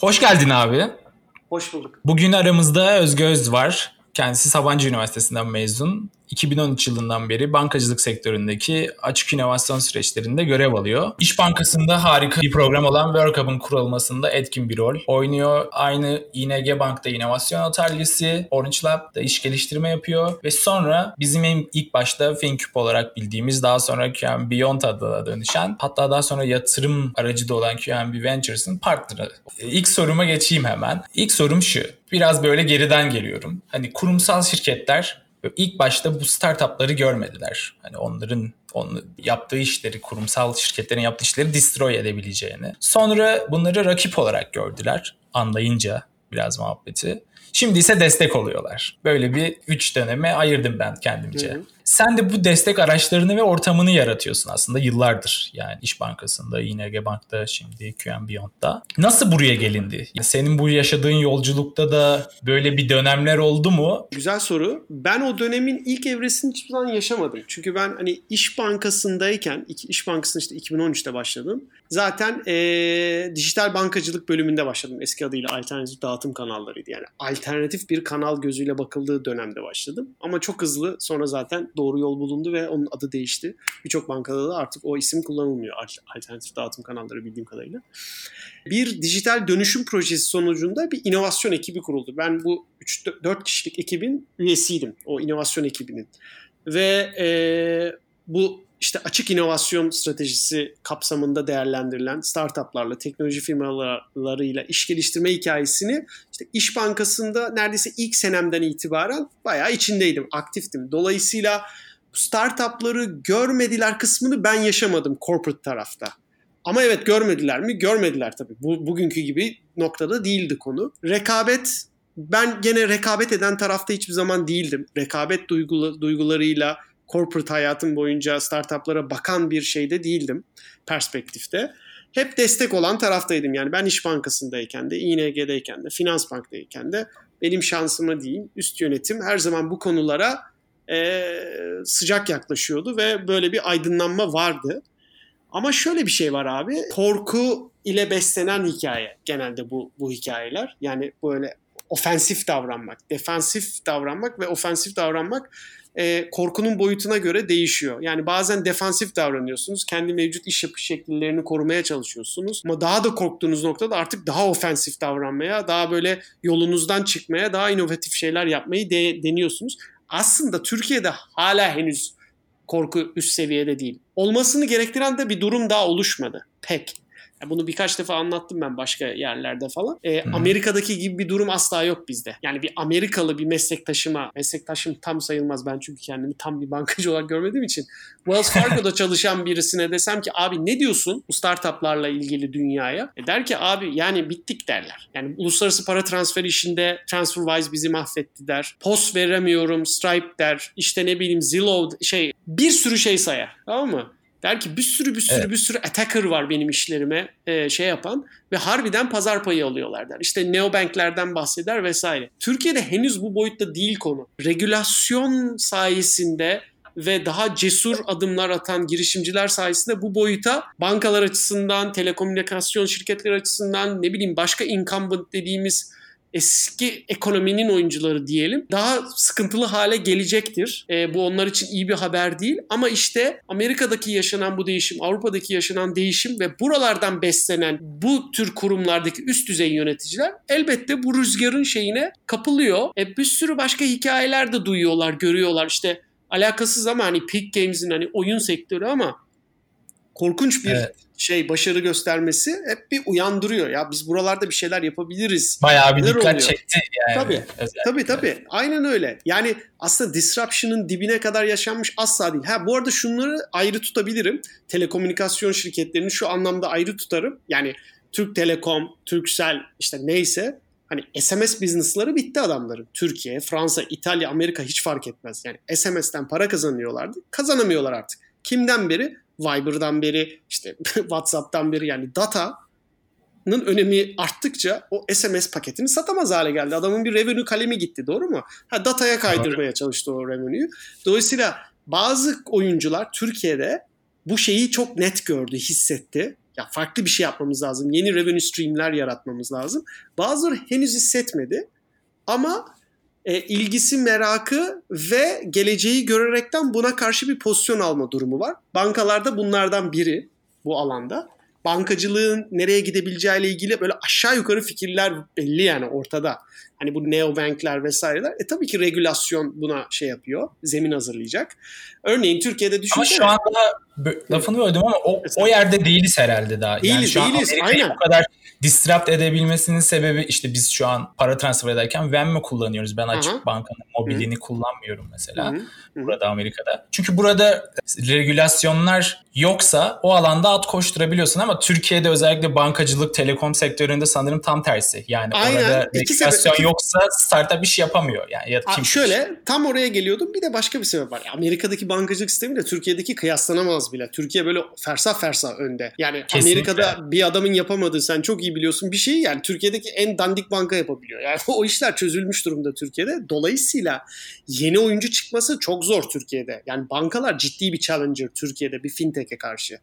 Hoş geldin abi. Hoş bulduk. Bugün aramızda Özge Öz var. Kendisi Sabancı Üniversitesi'nden mezun. 2013 yılından beri bankacılık sektöründeki açık inovasyon süreçlerinde görev alıyor. İş Bankası'nda harika bir program olan WorkHub'ın kurulmasında etkin bir rol oynuyor. Aynı ING Bank'ta inovasyon atölyesi, Orange Lab'da iş geliştirme yapıyor ve sonra bizim ilk başta FinCube olarak bildiğimiz daha sonra QNB Beyond adına dönüşen hatta daha sonra yatırım aracı da olan QNB Ventures'ın partneri. İlk soruma geçeyim hemen. İlk sorum şu. Biraz böyle geriden geliyorum. Hani kurumsal şirketler ilk başta bu startupları görmediler. Hani onların onun yaptığı işleri, kurumsal şirketlerin yaptığı işleri destroy edebileceğini. Sonra bunları rakip olarak gördüler anlayınca biraz muhabbeti. Şimdi ise destek oluyorlar. Böyle bir üç döneme ayırdım ben kendimce. Hı hı. Sen de bu destek araçlarını ve ortamını yaratıyorsun aslında yıllardır. Yani İş Bankası'nda, ING Bank'ta, şimdi QM Beyond'da. Nasıl buraya gelindi? Senin bu yaşadığın yolculukta da böyle bir dönemler oldu mu? Güzel soru. Ben o dönemin ilk evresini hiçbir zaman yaşamadım. Çünkü ben hani İş Bankası'ndayken, İş Bankası'nda işte 2013'te başladım. Zaten ee, dijital bankacılık bölümünde başladım. Eski adıyla alternatif dağıtım kanallarıydı. Yani alternatif bir kanal gözüyle bakıldığı dönemde başladım. Ama çok hızlı sonra zaten doğru yol bulundu ve onun adı değişti. Birçok bankada da artık o isim kullanılmıyor. Alternatif dağıtım kanalları bildiğim kadarıyla. Bir dijital dönüşüm projesi sonucunda bir inovasyon ekibi kuruldu. Ben bu 3-4 kişilik ekibin üyesiydim. O inovasyon ekibinin. Ve e, bu işte açık inovasyon stratejisi kapsamında değerlendirilen startuplarla, teknoloji firmalarıyla iş geliştirme hikayesini işte İş Bankası'nda neredeyse ilk senemden itibaren bayağı içindeydim, aktiftim. Dolayısıyla startupları görmediler kısmını ben yaşamadım corporate tarafta. Ama evet görmediler mi? Görmediler tabii. Bu, bugünkü gibi noktada değildi konu. Rekabet ben gene rekabet eden tarafta hiçbir zaman değildim. Rekabet duygulu, duygularıyla corporate hayatım boyunca startuplara bakan bir şeyde değildim perspektifte. Hep destek olan taraftaydım. Yani ben İş Bankası'ndayken de, ING'deyken de, Finans Bank'tayken de benim şansıma diyeyim üst yönetim her zaman bu konulara e, sıcak yaklaşıyordu ve böyle bir aydınlanma vardı. Ama şöyle bir şey var abi. Korku ile beslenen hikaye genelde bu bu hikayeler. Yani böyle ofensif davranmak, defansif davranmak ve ofensif davranmak e, korkunun boyutuna göre değişiyor. Yani bazen defansif davranıyorsunuz. Kendi mevcut iş yapış şekillerini korumaya çalışıyorsunuz. Ama daha da korktuğunuz noktada artık daha ofensif davranmaya, daha böyle yolunuzdan çıkmaya, daha inovatif şeyler yapmayı de, deniyorsunuz. Aslında Türkiye'de hala henüz korku üst seviyede değil. Olmasını gerektiren de bir durum daha oluşmadı pek. Yani bunu birkaç defa anlattım ben başka yerlerde falan. E, Amerika'daki gibi bir durum asla yok bizde. Yani bir Amerikalı bir meslektaşıma, meslektaşım tam sayılmaz ben çünkü kendimi tam bir bankacı olarak görmediğim için. Wells Fargo'da çalışan birisine desem ki abi ne diyorsun bu startuplarla ilgili dünyaya? E der ki abi yani bittik derler. Yani uluslararası para transferi işinde TransferWise bizi mahvetti der. POS veremiyorum, Stripe der. İşte ne bileyim Zillow şey bir sürü şey sayar. Tamam mı? Der ki bir sürü bir sürü evet. bir sürü attacker var benim işlerime e, şey yapan ve harbiden pazar payı alıyorlar der. İşte neobanklerden bahseder vesaire. Türkiye'de henüz bu boyutta değil konu. Regülasyon sayesinde ve daha cesur adımlar atan girişimciler sayesinde bu boyuta bankalar açısından, telekomünikasyon şirketleri açısından ne bileyim başka incumbent dediğimiz eski ekonominin oyuncuları diyelim daha sıkıntılı hale gelecektir. E, bu onlar için iyi bir haber değil ama işte Amerika'daki yaşanan bu değişim, Avrupa'daki yaşanan değişim ve buralardan beslenen bu tür kurumlardaki üst düzey yöneticiler elbette bu rüzgarın şeyine kapılıyor. E, bir sürü başka hikayeler de duyuyorlar, görüyorlar. İşte alakasız ama hani Peak Games'in hani oyun sektörü ama korkunç bir evet. Şey başarı göstermesi hep bir uyandırıyor. Ya biz buralarda bir şeyler yapabiliriz. Bayağı bir dikkat oluyor. çekti yani. Tabii. Özellikle. Tabii tabii. Aynen öyle. Yani aslında disruption'ın dibine kadar yaşanmış asla değil. Ha bu arada şunları ayrı tutabilirim. Telekomünikasyon şirketlerini şu anlamda ayrı tutarım. Yani Türk Telekom, Turkcell işte neyse hani SMS business'ları bitti adamların. Türkiye, Fransa, İtalya, Amerika hiç fark etmez. Yani SMS'ten para kazanıyorlardı. Kazanamıyorlar artık. Kimden beri? Viber'dan beri işte WhatsApp'tan beri yani data'nın önemi arttıkça o SMS paketini satamaz hale geldi. Adamın bir revenue kalemi gitti doğru mu? Ha dataya kaydırmaya çalıştı o revenue'yu. Dolayısıyla bazı oyuncular Türkiye'de bu şeyi çok net gördü, hissetti. Ya farklı bir şey yapmamız lazım. Yeni revenue stream'ler yaratmamız lazım. Bazıları henüz hissetmedi. Ama e, ilgisi, merakı ve geleceği görerekten buna karşı bir pozisyon alma durumu var. Bankalarda bunlardan biri bu alanda. Bankacılığın nereye gidebileceğiyle ilgili böyle aşağı yukarı fikirler belli yani ortada. Hani bu neobankler vesaireler. E tabii ki regülasyon buna şey yapıyor. Zemin hazırlayacak. Örneğin Türkiye'de düşünsene. Ama şu anda lafını böldüm ama o, o yerde değiliz herhalde daha. Değiliz, yani şu değiliz. An Aynen. bu kadar disrupt edebilmesinin sebebi işte biz şu an para transfer ederken Venmo kullanıyoruz. Ben açık Aha. bankanın mobilini kullanmıyorum mesela. Hı hı. Burada Amerika'da. Çünkü burada regülasyonlar yoksa o alanda at koşturabiliyorsun ama Türkiye'de özellikle bankacılık, telekom sektöründe sanırım tam tersi. Yani Aynen. orada İki regülasyon sebep- yoksa startup iş yapamıyor. Yani ya kim şöyle tam oraya geliyordum. Bir de başka bir sebep var. Amerika'daki bankacılık sistemi de Türkiye'deki kıyaslanamaz bile. Türkiye böyle fersah fersah önde. Yani Kesinlikle. Amerika'da bir adamın yapamadığı sen çok iyi biliyorsun bir şeyi yani Türkiye'deki en dandik banka yapabiliyor. Yani o işler çözülmüş durumda Türkiye'de. Dolayısıyla yeni oyuncu çıkması çok zor Türkiye'de. Yani bankalar ciddi bir challenger Türkiye'de bir fintech'e karşı.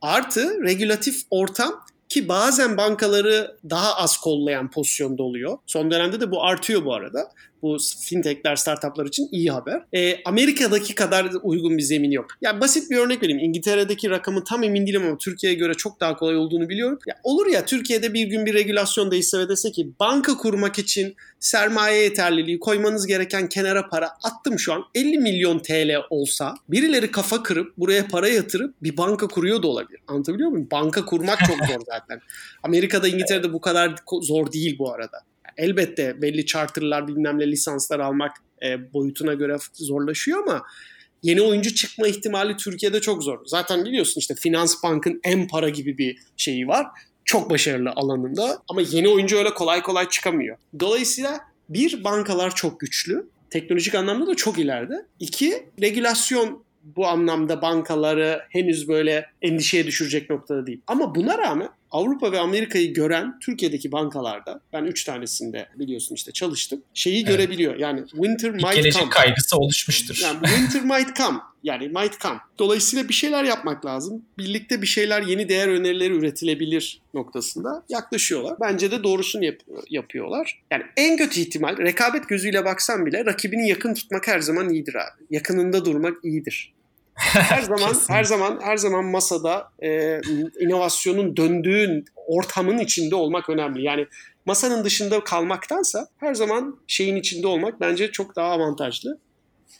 Artı regülatif ortam ki bazen bankaları daha az kollayan pozisyonda oluyor. Son dönemde de bu artıyor bu arada. Bu fintechler, startuplar için iyi haber. Ee, Amerika'daki kadar uygun bir zemin yok. Ya basit bir örnek vereyim. İngiltere'deki rakamı tam emin değilim ama Türkiye'ye göre çok daha kolay olduğunu biliyorum. Ya olur ya Türkiye'de bir gün bir regülasyon değişse ve dese ki banka kurmak için sermaye yeterliliği koymanız gereken kenara para attım şu an 50 milyon TL olsa birileri kafa kırıp buraya para yatırıp bir banka kuruyor da olabilir. Anlatabiliyor muyum? Banka kurmak çok zor zaten. Amerika'da İngiltere'de bu kadar zor değil bu arada. Elbette belli charterlar bilmem ne lisanslar almak e, boyutuna göre zorlaşıyor ama yeni oyuncu çıkma ihtimali Türkiye'de çok zor. Zaten biliyorsun işte Finans Bank'ın en para gibi bir şeyi var. Çok başarılı alanında ama yeni oyuncu öyle kolay kolay çıkamıyor. Dolayısıyla bir bankalar çok güçlü. Teknolojik anlamda da çok ileride. İki, regülasyon bu anlamda bankaları henüz böyle endişeye düşürecek noktada değil. Ama buna rağmen Avrupa ve Amerika'yı gören Türkiye'deki bankalarda ben 3 tanesinde biliyorsun işte çalıştım. Şeyi Evet. görebiliyor. Yani winter might gelecek come. kaygısı oluşmuştur. Yani winter might come. Yani might come. Dolayısıyla bir şeyler yapmak lazım. Birlikte bir şeyler yeni değer önerileri üretilebilir noktasında yaklaşıyorlar. Bence de doğrusunu yap- yapıyorlar. Yani en kötü ihtimal rekabet gözüyle baksan bile rakibini yakın tutmak her zaman iyidir abi. Yakınında durmak iyidir. Her zaman her zaman her zaman masada e, inovasyonun döndüğün ortamın içinde olmak önemli. Yani masanın dışında kalmaktansa her zaman şeyin içinde olmak bence çok daha avantajlı.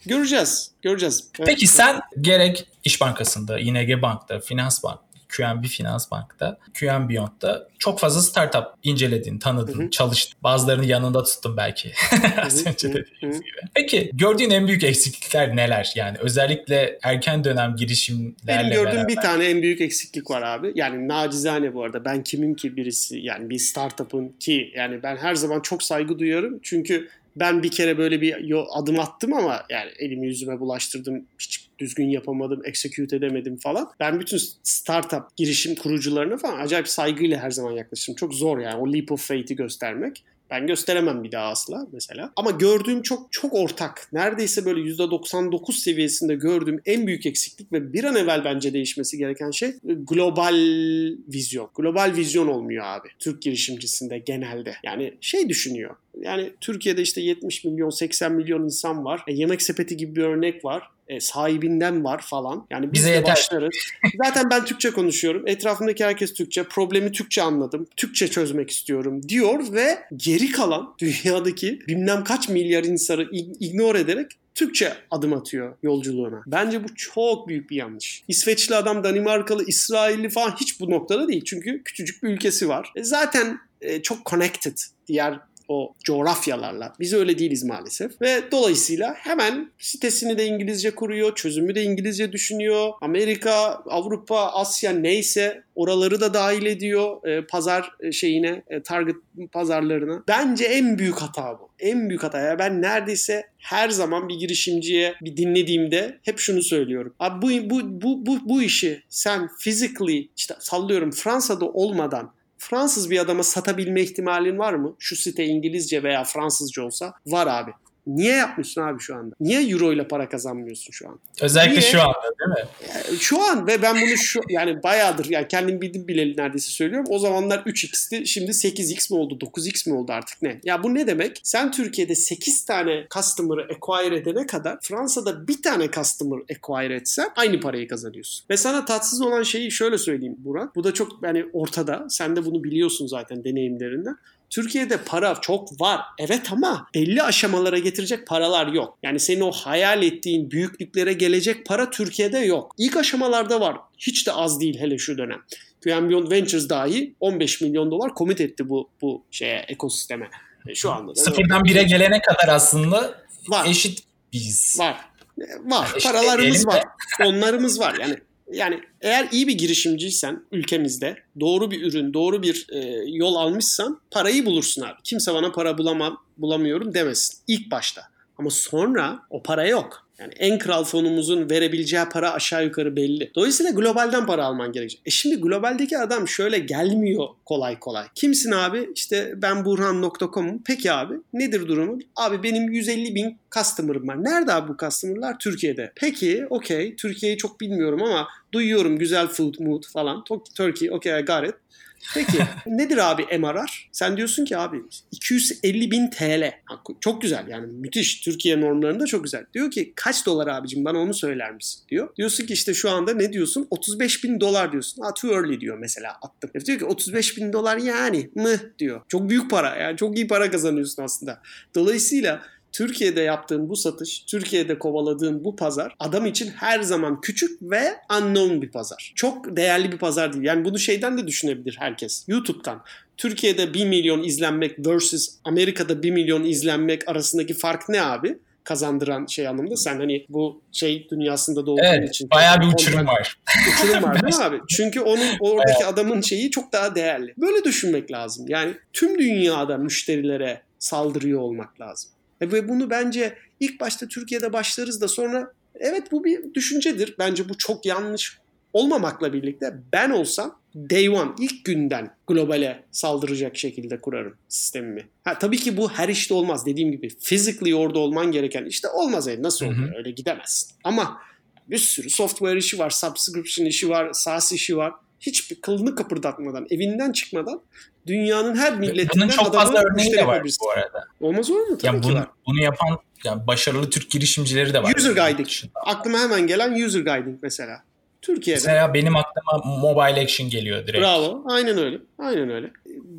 Göreceğiz. Göreceğiz. Evet. Peki sen gerek İş Bankası'nda, ING Bank'ta, Finans Bank, QNB Finans Bank'ta, QNB Beyond'da çok fazla startup inceledin, tanıdın, çalıştın. Bazılarını yanında tuttun belki. Az önce dediğimiz gibi. Peki gördüğün en büyük eksiklikler neler? Yani özellikle erken dönem girişimlerle Benim gördüğüm beraber. bir tane en büyük eksiklik var abi. Yani nacizane bu arada. Ben kimim ki birisi yani bir startup'ın ki yani ben her zaman çok saygı duyuyorum. Çünkü ben bir kere böyle bir adım attım ama yani elimi yüzüme bulaştırdım. Hiç düzgün yapamadım, execute edemedim falan. Ben bütün startup girişim kurucularına falan acayip saygıyla her zaman yaklaşırım. Çok zor yani o leap of faith'i göstermek. Ben gösteremem bir daha asla mesela. Ama gördüğüm çok çok ortak. Neredeyse böyle %99 seviyesinde gördüğüm en büyük eksiklik ve bir an evvel bence değişmesi gereken şey global vizyon. Global vizyon olmuyor abi. Türk girişimcisinde genelde. Yani şey düşünüyor. Yani Türkiye'de işte 70 milyon 80 milyon insan var. E, yemek sepeti gibi bir örnek var. E, sahibinden var falan. Yani biz Bize de yeter. başlarız. Zaten ben Türkçe konuşuyorum. Etrafımdaki herkes Türkçe. Problemi Türkçe anladım. Türkçe çözmek istiyorum diyor ve geri kalan dünyadaki bilmem kaç milyar insanı ig- ignore ederek Türkçe adım atıyor yolculuğuna. Bence bu çok büyük bir yanlış. İsveçli adam, Danimarkalı, İsrailli falan hiç bu noktada değil. Çünkü küçücük bir ülkesi var. E, zaten e, çok connected diğer o coğrafyalarla. Biz öyle değiliz maalesef. Ve dolayısıyla hemen sitesini de İngilizce kuruyor, çözümü de İngilizce düşünüyor. Amerika, Avrupa, Asya neyse oraları da dahil ediyor e, pazar e, şeyine, e, target pazarlarına. Bence en büyük hata bu. En büyük hata. Ya ben neredeyse her zaman bir girişimciye bir dinlediğimde hep şunu söylüyorum. Abi bu bu bu bu, bu işi sen physically işte sallıyorum Fransa'da olmadan Fransız bir adama satabilme ihtimalin var mı? Şu site İngilizce veya Fransızca olsa var abi. Niye yapmıyorsun abi şu anda? Niye euro ile para kazanmıyorsun şu an? Özellikle Niye? şu anda değil mi? Yani şu an ve ben bunu şu yani bayağıdır yani kendim bildim bileli neredeyse söylüyorum. O zamanlar 3x'ti. Şimdi 8x mi oldu? 9x mi oldu artık ne? Ya bu ne demek? Sen Türkiye'de 8 tane customer'ı acquire edene kadar Fransa'da bir tane customer acquire etsen aynı parayı kazanıyorsun. Ve sana tatsız olan şeyi şöyle söyleyeyim Burak. Bu da çok yani ortada. Sen de bunu biliyorsun zaten deneyimlerinden. Türkiye'de para çok var. Evet ama belli aşamalara getirecek paralar yok. Yani senin o hayal ettiğin büyüklüklere gelecek para Türkiye'de yok. İlk aşamalarda var. Hiç de az değil hele şu dönem. QM Ventures dahi 15 milyon dolar komit etti bu bu şeye ekosisteme. E, Şu anda. da Sıfırdan bire gelene kadar aslında var. eşit biz. Var. E, Var. İşte Paralarımız var. Onlarımız var. Yani yani eğer iyi bir girişimciysen ülkemizde doğru bir ürün, doğru bir e, yol almışsan parayı bulursun abi. Kimse bana para bulamam, bulamıyorum demesin ilk başta. Ama sonra o para yok. Yani en kral fonumuzun verebileceği para aşağı yukarı belli. Dolayısıyla globalden para alman gerekecek. E şimdi globaldeki adam şöyle gelmiyor kolay kolay. Kimsin abi? İşte ben burhan.com'um. Peki abi nedir durumun? Abi benim 150 bin customer'ım var. Nerede abi bu customer'lar? Türkiye'de. Peki okey. Türkiye'yi çok bilmiyorum ama duyuyorum güzel food mood falan. Turkey okey I got it. Peki nedir abi MRR? Sen diyorsun ki abi 250 bin TL. Çok güzel yani müthiş. Türkiye normlarında çok güzel. Diyor ki kaç dolar abicim bana onu söyler misin diyor. Diyorsun ki işte şu anda ne diyorsun? 35 bin dolar diyorsun. Ha too early diyor mesela attım. Herif diyor ki 35 bin dolar yani mı diyor. Çok büyük para yani çok iyi para kazanıyorsun aslında. Dolayısıyla Türkiye'de yaptığın bu satış, Türkiye'de kovaladığın bu pazar adam için her zaman küçük ve unknown bir pazar. Çok değerli bir pazar değil. Yani bunu şeyden de düşünebilir herkes. YouTube'dan. Türkiye'de 1 milyon izlenmek versus Amerika'da 1 milyon izlenmek arasındaki fark ne abi? Kazandıran şey anlamında. Sen hani bu şey dünyasında doğduğun Evet, için. bayağı bir uçurum var. Uçurum var değil mi abi? Çünkü onun oradaki adamın şeyi çok daha değerli. Böyle düşünmek lazım. Yani tüm dünyada müşterilere saldırıyor olmak lazım. E Ve bunu bence ilk başta Türkiye'de başlarız da sonra evet bu bir düşüncedir. Bence bu çok yanlış olmamakla birlikte ben olsam day one ilk günden globale saldıracak şekilde kurarım sistemimi. Ha, tabii ki bu her işte olmaz. Dediğim gibi physically orada olman gereken işte olmaz. Yani nasıl Hı olur? Öyle gidemezsin. Ama bir sürü software işi var, subscription işi var, SaaS işi var. Hiçbir kılını kıpırdatmadan, evinden çıkmadan dünyanın her milletinden Bunun çok fazla örneği de var bu arada. Olmaz olur mu? Tabii Yani ki bunu, var. bunu yapan yani başarılı Türk girişimcileri de var. User guiding. Aklıma hemen gelen user guiding mesela. Türkiye'de. Mesela benim aklıma mobile action geliyor direkt. Bravo. Aynen öyle. Aynen öyle.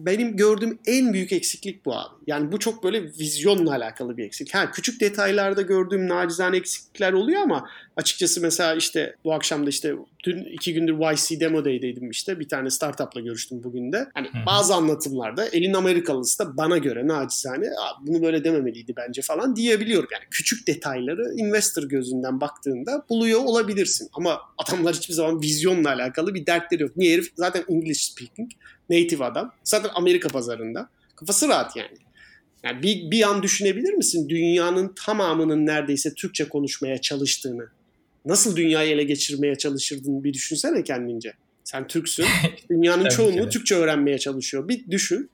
Benim gördüğüm en büyük eksiklik bu abi. Yani bu çok böyle vizyonla alakalı bir eksik. Ha küçük detaylarda gördüğüm nacizane eksiklikler oluyor ama açıkçası mesela işte bu akşam da işte dün iki gündür YC Demo Day'deydim işte. Bir tane startupla görüştüm bugün de. Hani bazı anlatımlarda elin Amerikalısı da bana göre nacizane "Abi bunu böyle dememeliydi bence falan diyebiliyorum. Yani küçük detayları investor gözünden baktığında buluyor olabilirsin. Ama adamlar hiçbir zaman vizyonla alakalı bir dertleri yok. Niye herif zaten English speaking native adam. Zaten Amerika pazarında. Kafası rahat yani. Yani bir, bir an düşünebilir misin dünyanın tamamının neredeyse Türkçe konuşmaya çalıştığını? Nasıl dünyayı ele geçirmeye çalışırdın bir düşünsene kendince. Sen Türksün. Dünyanın çoğunluğu. Türkçe öğrenmeye çalışıyor. Bir düşün.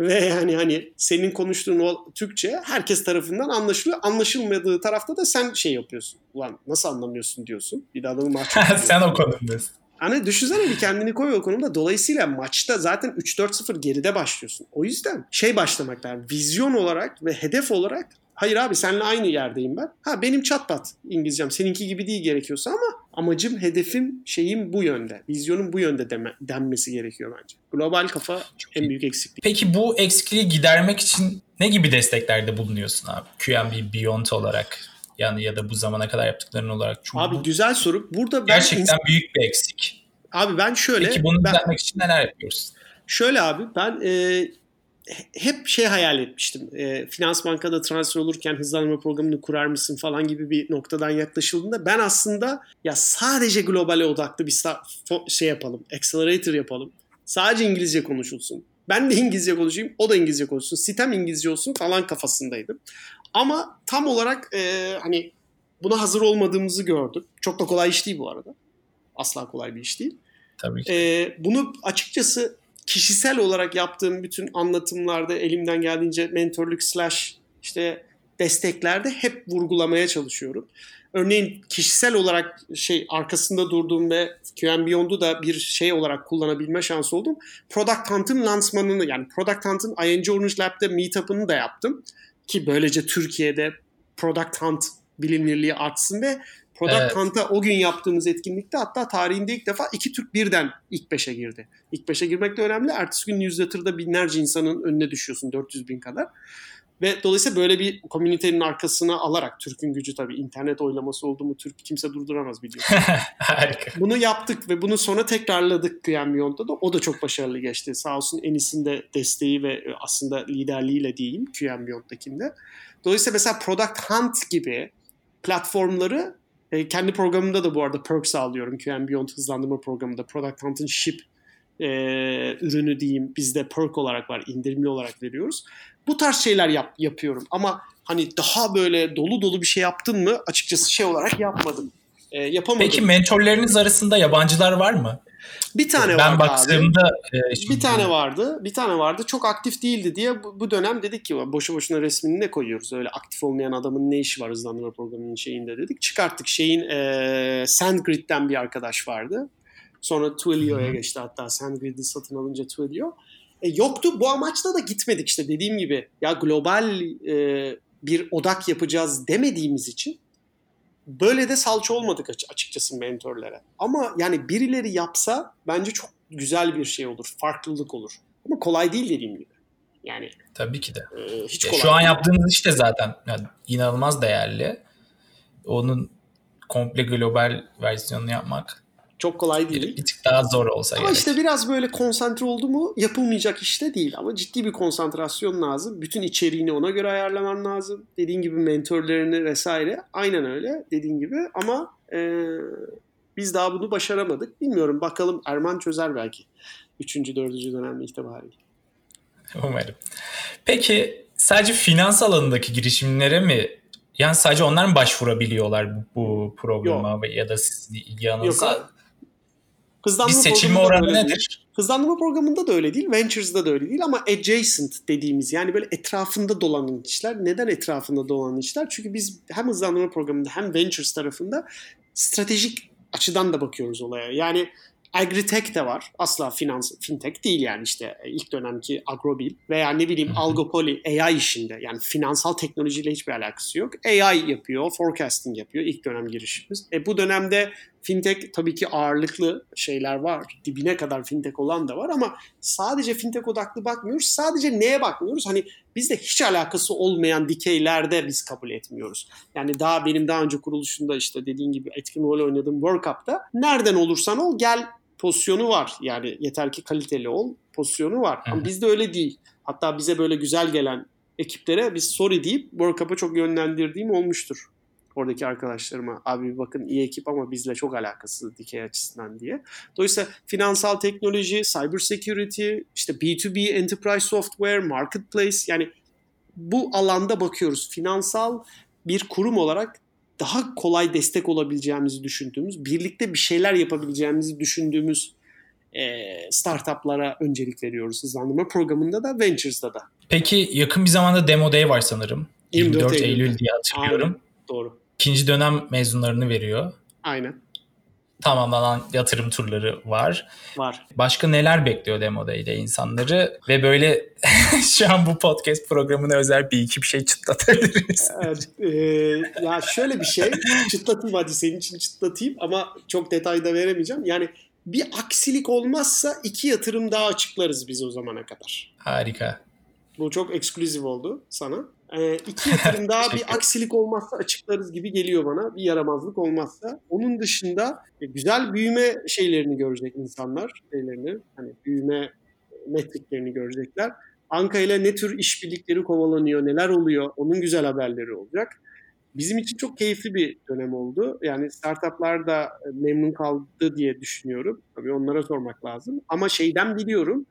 Ve yani hani senin konuştuğun o Türkçe herkes tarafından anlaşılıyor. Anlaşılmadığı tarafta da sen şey yapıyorsun. Ulan nasıl anlamıyorsun diyorsun. Bir de adamı mahcup. Sen o konumdasın. Hani düşünsene bir kendini koy o konumda. Dolayısıyla maçta zaten 3-4-0 geride başlıyorsun. O yüzden şey başlamak lazım. Vizyon olarak ve hedef olarak hayır abi seninle aynı yerdeyim ben. Ha benim çat pat İngilizcem seninki gibi değil gerekiyorsa ama amacım, hedefim, şeyim bu yönde. Vizyonum bu yönde deme, denmesi gerekiyor bence. Global kafa en büyük eksiklik. Peki bu eksikliği gidermek için ne gibi desteklerde bulunuyorsun abi? QMB Beyond olarak yani ya da bu zamana kadar yaptıkların olarak. Çünkü Abi güzel soru. Burada ben gerçekten büyük bir eksik. abi ben şöyle Peki bunu ben, düzeltmek için neler yapıyoruz? Şöyle abi ben e, hep şey hayal etmiştim. E, Finans Banka'da transfer olurken hızlanma programını kurar mısın falan gibi bir noktadan yaklaşıldığında ben aslında ya sadece globale odaklı bir şey yapalım. Accelerator yapalım. Sadece İngilizce konuşulsun. Ben de İngilizce konuşayım, o da İngilizce konuşsun. Sitem İngilizce olsun falan kafasındaydım. Ama tam olarak e, hani buna hazır olmadığımızı gördüm. Çok da kolay iş değil bu arada. Asla kolay bir iş değil. Tabii ki. Ee, bunu açıkçası kişisel olarak yaptığım bütün anlatımlarda elimden geldiğince mentorluk slash işte desteklerde hep vurgulamaya çalışıyorum. Örneğin kişisel olarak şey arkasında durduğum ve QM Beyond'u da bir şey olarak kullanabilme şansı oldum. Product Hunt'ın lansmanını yani Product Hunt'ın ING Orange Lab'de meetup'ını da yaptım. Ki böylece Türkiye'de Product Hunt bilinirliği artsın ve Product evet. Hunt'a o gün yaptığımız etkinlikte hatta tarihinde ilk defa iki Türk birden ilk beşe girdi. İlk beşe girmek de önemli. Ertesi gün newsletter'da binlerce insanın önüne düşüyorsun 400 bin kadar. Ve dolayısıyla böyle bir komünitenin arkasına alarak Türk'ün gücü tabii internet oylaması oldu mu Türk kimse durduramaz biliyorsun. Harika. Bunu yaptık ve bunu sonra tekrarladık Kıyamyon'da da. O da çok başarılı geçti. Sağ olsun Enis'in de desteği ve aslında liderliğiyle diyeyim Kıyamyon'dakinde. Dolayısıyla mesela Product Hunt gibi platformları e, kendi programımda da bu arada perk sağlıyorum. QM Beyond hızlandırma programında Product Hunt'ın Ship e, ürünü diyeyim bizde perk olarak var, indirimli olarak veriyoruz. Bu tarz şeyler yap, yapıyorum ama hani daha böyle dolu dolu bir şey yaptın mı açıkçası şey olarak yapmadım. E, yapamadım. Peki mentorlarınız arasında yabancılar var mı? Bir tane ben vardı baktığımda. E, bir tane vardı. Bir tane vardı. Çok aktif değildi diye bu, bu dönem dedik ki boşu boşuna resmini ne koyuyoruz? Öyle aktif olmayan adamın ne işi var hızlandırma programının şeyinde dedik. Çıkarttık. Şeyin e, SandGrid'den bir arkadaş vardı. Sonra Twilio'ya geçti hatta SandGrid'i satın alınca Twilio. E, yoktu. Bu amaçla da gitmedik işte dediğim gibi. Ya global e, bir odak yapacağız demediğimiz için böyle de salça olmadık açıkçası mentorlara. Ama yani birileri yapsa bence çok güzel bir şey olur. Farklılık olur. Ama kolay değil dediğim gibi. Yani tabii ki de. E, hiç kolay. Şu an yaptığınız iş de zaten yani inanılmaz değerli. Onun komple global versiyonunu yapmak çok kolay değil. Bir tık daha zor olsa Ama gerek. işte biraz böyle konsantre oldu mu yapılmayacak işte değil. Ama ciddi bir konsantrasyon lazım. Bütün içeriğini ona göre ayarlaman lazım. Dediğin gibi mentorlarını vesaire. Aynen öyle dediğin gibi. Ama e, biz daha bunu başaramadık. Bilmiyorum bakalım Erman çözer belki. Üçüncü, dördüncü dönemde itibariyle. Umarım. Peki sadece finans alanındaki girişimlere mi yani sadece onlar mı başvurabiliyorlar bu, bu programa Yok. ya da siz yanınıza? Yok, Hızlandırma bir seçilme oranı nedir? Hızlandırma programında da öyle değil, Ventures'da da öyle değil ama adjacent dediğimiz yani böyle etrafında dolanan işler. Neden etrafında dolanan işler? Çünkü biz hem hızlandırma programında hem Ventures tarafında stratejik açıdan da bakıyoruz olaya. Yani Agritech de var. Asla finans, fintech değil yani işte ilk dönemki Agrobil veya ne bileyim Algopoli AI işinde yani finansal teknolojiyle hiçbir alakası yok. AI yapıyor, forecasting yapıyor ilk dönem girişimiz. E bu dönemde fintech tabii ki ağırlıklı şeyler var. Dibine kadar fintech olan da var ama sadece fintech odaklı bakmıyoruz. Sadece neye bakmıyoruz? Hani bizde hiç alakası olmayan dikeylerde biz kabul etmiyoruz. Yani daha benim daha önce kuruluşunda işte dediğin gibi etkin rol oynadığım World Cup'ta nereden olursan ol gel pozisyonu var. Yani yeter ki kaliteli ol pozisyonu var. Ama bizde öyle değil. Hatta bize böyle güzel gelen ekiplere biz sorry deyip World Cup'a çok yönlendirdiğim olmuştur oradaki arkadaşlarıma abi bakın iyi ekip ama bizle çok alakasız dikey açısından diye. Dolayısıyla finansal teknoloji, cyber security, işte B2B enterprise software, marketplace yani bu alanda bakıyoruz. Finansal bir kurum olarak daha kolay destek olabileceğimizi düşündüğümüz, birlikte bir şeyler yapabileceğimizi düşündüğümüz e, startuplara öncelik veriyoruz hızlandırma programında da Ventures'da da. Peki yakın bir zamanda Demo Day var sanırım. 24, 24 Eylül, Eylül diye hatırlıyorum. Aynen, doğru. İkinci dönem mezunlarını veriyor. Aynen. Tamamlanan yatırım turları var. Var. Başka neler bekliyor Demo Day'de insanları? Ve böyle şu an bu podcast programına özel bir iki bir şey çıtlatabiliriz. Evet, e, ya şöyle bir şey çıtlatayım hadi senin için çıtlatayım ama çok detayda veremeyeceğim. Yani bir aksilik olmazsa iki yatırım daha açıklarız biz o zamana kadar. Harika. Bu çok ekskluzif oldu sana. E, iki yatırım daha bir aksilik olmazsa açıklarız gibi geliyor bana. Bir yaramazlık olmazsa. Onun dışında e, güzel büyüme şeylerini görecek insanlar. Şeylerini, hani büyüme metriklerini görecekler. Anka ile ne tür işbirlikleri kovalanıyor, neler oluyor onun güzel haberleri olacak. Bizim için çok keyifli bir dönem oldu. Yani startuplar da e, memnun kaldı diye düşünüyorum. Tabii onlara sormak lazım. Ama şeyden biliyorum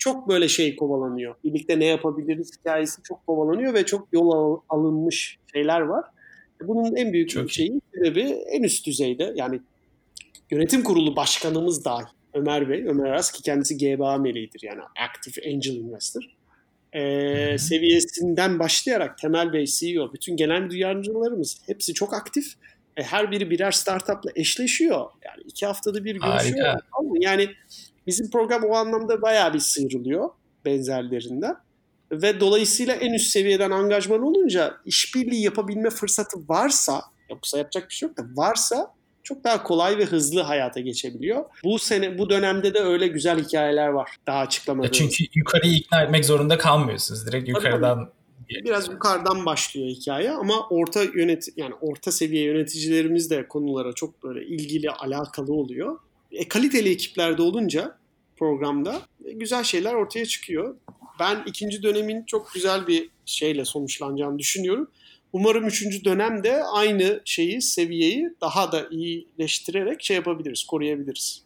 çok böyle şey kovalanıyor. Birlikte ne yapabiliriz hikayesi çok kovalanıyor ve çok yol alınmış şeyler var. Bunun en büyük çok şeyi sebebi en üst düzeyde yani yönetim kurulu başkanımız dahil Ömer Bey, Ömer Aras ki kendisi GBA meleğidir yani Active Angel Investor. e, seviyesinden başlayarak Temel Bey CEO, bütün genel müdür yardımcılarımız hepsi çok aktif. E, her biri birer startupla eşleşiyor. Yani iki haftada bir görüşüyor. Harika. Yani bizim program o anlamda bayağı bir sıyrılıyor benzerlerinden. Ve dolayısıyla en üst seviyeden angajman olunca işbirliği yapabilme fırsatı varsa, yoksa yapacak bir şey yok da varsa çok daha kolay ve hızlı hayata geçebiliyor. Bu sene bu dönemde de öyle güzel hikayeler var. Daha açıklamadığım. Ya çünkü yukarıyı ikna etmek zorunda kalmıyorsunuz. Direkt yukarıdan biraz yukarıdan başlıyor hikaye ama orta yönet yani orta seviye yöneticilerimiz de konulara çok böyle ilgili alakalı oluyor. E, kaliteli ekiplerde olunca programda e, güzel şeyler ortaya çıkıyor. Ben ikinci dönemin çok güzel bir şeyle sonuçlanacağını düşünüyorum. Umarım üçüncü dönemde aynı şeyi, seviyeyi daha da iyileştirerek şey yapabiliriz, koruyabiliriz.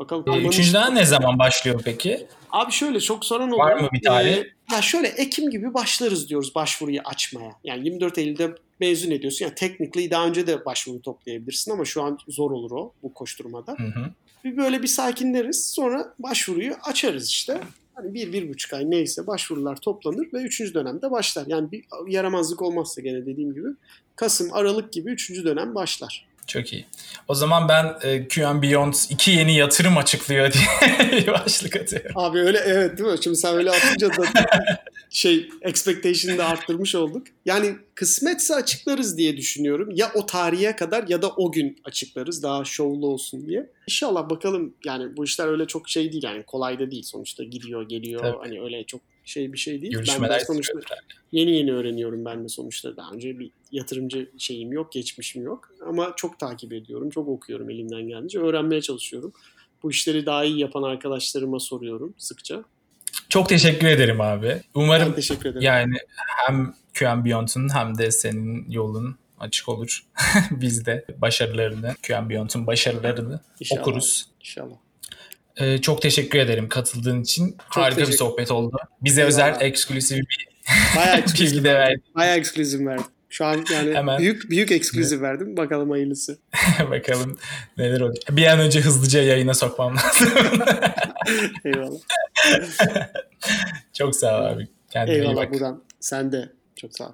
Bakalım. E, üçüncü dönem ne zaman başlıyor peki? Abi şöyle çok soran oluyor. Var mı bir tarih? Ee, ya şöyle Ekim gibi başlarız diyoruz başvuruyu açmaya. Yani 24 Eylül'de mezun ediyorsun. Yani technically daha önce de başvuru toplayabilirsin ama şu an zor olur o bu koşturmada. Hı hı. Bir böyle bir sakinleriz. Sonra başvuruyu açarız işte. Hani bir, bir buçuk ay neyse başvurular toplanır ve üçüncü dönemde başlar. Yani bir yaramazlık olmazsa gene dediğim gibi Kasım, Aralık gibi üçüncü dönem başlar. Çok iyi. O zaman ben e, QM Beyond iki yeni yatırım açıklıyor diye başlık atıyorum. Abi öyle evet değil mi? Şimdi sen öyle atınca da şey expectation'ı da arttırmış olduk. Yani kısmetse açıklarız diye düşünüyorum. Ya o tarihe kadar ya da o gün açıklarız daha şovlu olsun diye. İnşallah bakalım yani bu işler öyle çok şey değil yani kolay da değil sonuçta gidiyor geliyor Tabii. hani öyle çok şey bir şey değil. Görüşmeler ben de sonuçta yeni yeni öğreniyorum ben de sonuçta. Daha önce bir yatırımcı şeyim yok, geçmişim yok. Ama çok takip ediyorum, çok okuyorum elimden geldiğince. Öğrenmeye çalışıyorum. Bu işleri daha iyi yapan arkadaşlarıma soruyorum sıkça. Çok teşekkür ederim abi. Umarım ben teşekkür ederim. yani hem QM Beyond'un hem de senin yolun açık olur. Biz de başarılarını, QM Beyond'un başarılarını İnşallah. okuruz. İnşallah. Ee, çok teşekkür ederim katıldığın için. Çok Harika bir sohbet oldu. Bize Eyvallah. özel eksklusif bir Bayağı bilgi de verdin. Bayağı eksklusif verdim. Şu an yani Hemen. büyük büyük eksklusif verdim. Bakalım hayırlısı. Bakalım neler olacak. Bir an önce hızlıca yayına sokmam lazım. Eyvallah. Çok sağ ol abi. Kendine Eyvallah iyi bak. buradan. Sen de. Çok sağ ol.